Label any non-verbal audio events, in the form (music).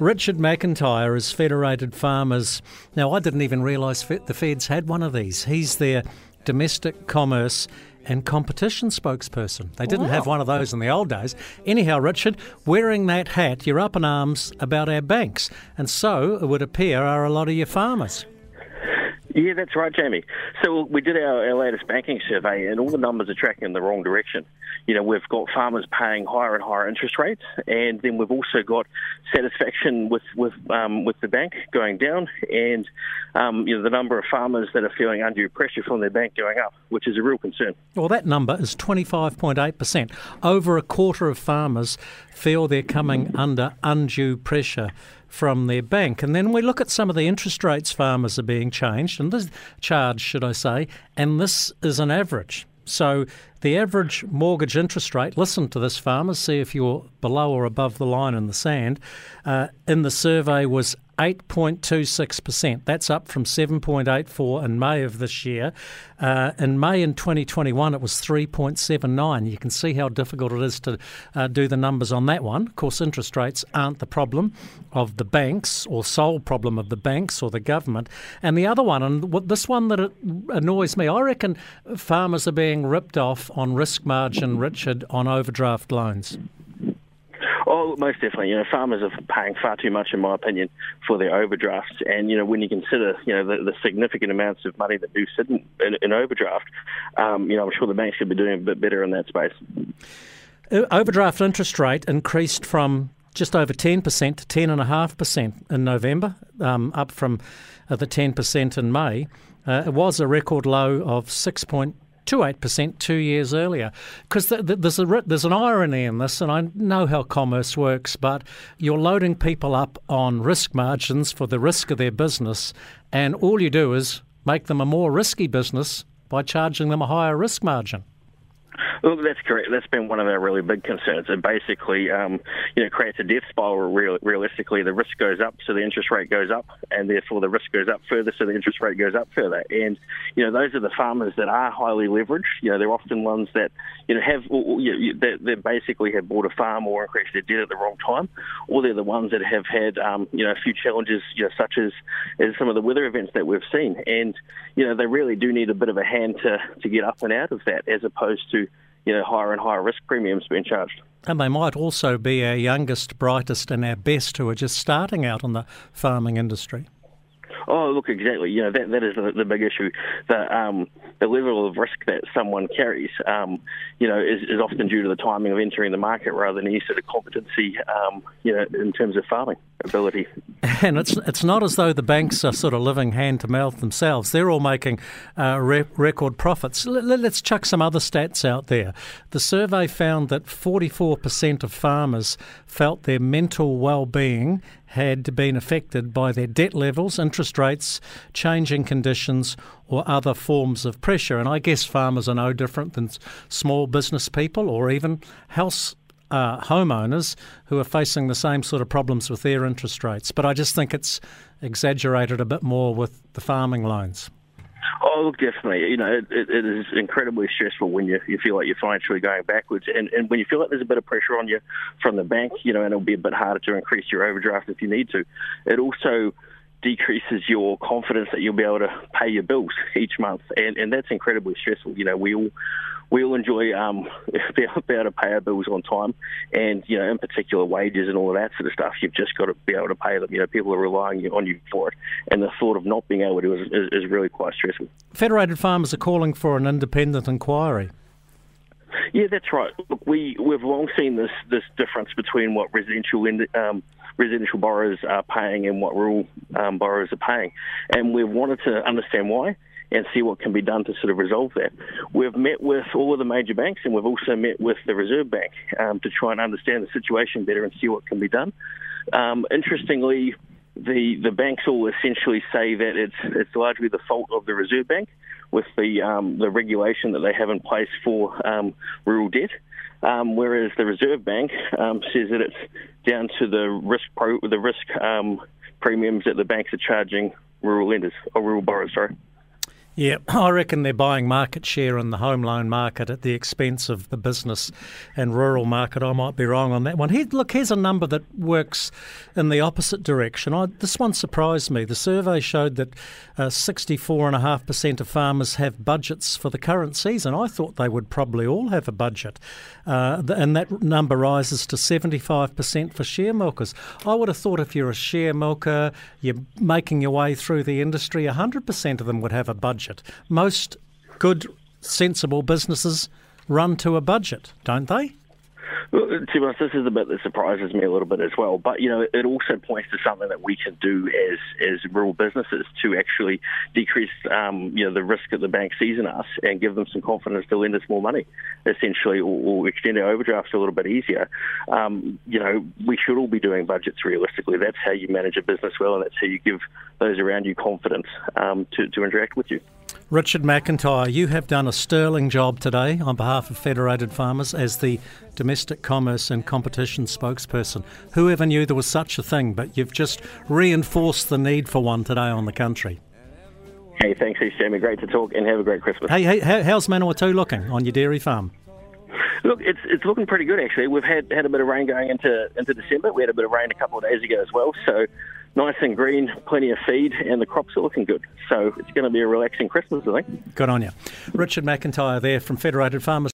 Richard McIntyre is Federated Farmers. Now, I didn't even realise the Feds had one of these. He's their domestic commerce and competition spokesperson. They didn't wow. have one of those in the old days. Anyhow, Richard, wearing that hat, you're up in arms about our banks, and so it would appear are a lot of your farmers. Yeah, that's right, Jamie. So we did our, our latest banking survey, and all the numbers are tracking in the wrong direction. You know, we've got farmers paying higher and higher interest rates, and then we've also got satisfaction with with um, with the bank going down, and um, you know the number of farmers that are feeling undue pressure from their bank going up, which is a real concern. Well, that number is twenty five point eight percent. Over a quarter of farmers feel they're coming under undue pressure from their bank. And then we look at some of the interest rates farmers are being changed, and this charged, should I say, and this is an average. So the average mortgage interest rate, listen to this, farmers, see if you're below or above the line in the sand, uh, in the survey was 8.26%. That's up from 7.84 in May of this year. Uh, in May in 2021, it was 3.79. You can see how difficult it is to uh, do the numbers on that one. Of course, interest rates aren't the problem of the banks or sole problem of the banks or the government. And the other one, and this one that annoys me, I reckon farmers are being ripped off on risk margin, Richard, on overdraft loans. Oh, most definitely. You know, farmers are paying far too much, in my opinion, for their overdrafts. And you know, when you consider you know the, the significant amounts of money that do sit in, in, in overdraft, um, you know, I'm sure the banks could be doing a bit better in that space. Uh, overdraft interest rate increased from just over 10% to 10.5% in November, um, up from uh, the 10% in May. Uh, it was a record low of 6.2 to 8% two years earlier. Because th- th- there's, there's an irony in this, and I know how commerce works, but you're loading people up on risk margins for the risk of their business, and all you do is make them a more risky business by charging them a higher risk margin. Look, that's correct. That's been one of our really big concerns. It basically, um, you know, creates a death spiral. Real, realistically, the risk goes up, so the interest rate goes up, and therefore the risk goes up further, so the interest rate goes up further. And you know, those are the farmers that are highly leveraged. You know, they're often ones that you know have, you know, that basically have bought a farm or increased their debt at the wrong time, or they're the ones that have had, um, you know, a few challenges, you know, such as as some of the weather events that we've seen. And you know, they really do need a bit of a hand to to get up and out of that, as opposed to you know, higher and higher risk premiums being charged. And they might also be our youngest, brightest, and our best who are just starting out in the farming industry. Oh, look, exactly. You know that that is the, the big issue. The um, the level of risk that someone carries, um, you know, is, is often due to the timing of entering the market rather than any sort of competency, um, you know, in terms of farming ability. (laughs) And it's it's not as though the banks are sort of living hand to mouth themselves. They're all making uh, re- record profits. Let, us chuck some other stats out there. The survey found that 44% of farmers felt their mental well-being had been affected by their debt levels, interest rates, changing conditions, or other forms of pressure. And I guess farmers are no different than small business people or even house uh, homeowners who are facing the same sort of problems with their interest rates. But I just think it's exaggerated a bit more with the farming loans. Oh, definitely. You know, it, it is incredibly stressful when you, you feel like you're financially going backwards, and, and when you feel like there's a bit of pressure on you from the bank, you know, and it'll be a bit harder to increase your overdraft if you need to. It also decreases your confidence that you'll be able to pay your bills each month, and and that's incredibly stressful. You know, we all we all enjoy um, (laughs) being able to pay our bills on time, and you know, in particular, wages and all of that sort of stuff. You've just got to be able to pay them. You know, people are relying on you for it, and the thought of not being able to is, is, is really quite stressful. Federated farmers are calling for an independent inquiry. Yeah, that's right. Look, we we've long seen this this difference between what residential um, residential borrowers are paying and what rural um, borrowers are paying, and we've wanted to understand why and see what can be done to sort of resolve that. We've met with all of the major banks and we've also met with the Reserve Bank um, to try and understand the situation better and see what can be done. Um, interestingly, the the banks all essentially say that it's it's largely the fault of the Reserve Bank with the um, the regulation that they have in place for um, rural debt. Um, whereas the Reserve Bank um, says that it's down to the risk pro, the risk um, premiums that the banks are charging rural lenders or rural borrowers. Sorry. Yeah, (laughs) I reckon they're buying market share in the home loan market at the expense of the business and rural market. I might be wrong on that one. Here, look, here's a number that works in the opposite direction. I, this one surprised me. The survey showed that uh, 64.5% of farmers have budgets for the current season. I thought they would probably all have a budget. Uh, and that number rises to 75% for share milkers. I would have thought if you're a share milker, you're making your way through the industry, 100% of them would have a budget. Most good, sensible businesses run to a budget, don't they? Well, honest, this is the bit that surprises me a little bit as well. But you know, it also points to something that we can do as as rural businesses to actually decrease, um, you know, the risk that the bank sees in us and give them some confidence to lend us more money, essentially, or, or extend our overdrafts a little bit easier. Um, you know, we should all be doing budgets realistically. That's how you manage a business well, and that's how you give those around you confidence um, to to interact with you. Richard McIntyre, you have done a sterling job today on behalf of Federated Farmers as the domestic commerce and competition spokesperson. Whoever knew there was such a thing, but you've just reinforced the need for one today on the country. Hey, thanks, Jamie. Great to talk and have a great Christmas. Hey, hey how's Manawatu looking on your dairy farm? Look, it's it's looking pretty good actually. We've had had a bit of rain going into into December. We had a bit of rain a couple of days ago as well, so nice and green, plenty of feed, and the crops are looking good. So it's going to be a relaxing Christmas, I think. Good on you. Richard McIntyre there from Federated Farmers.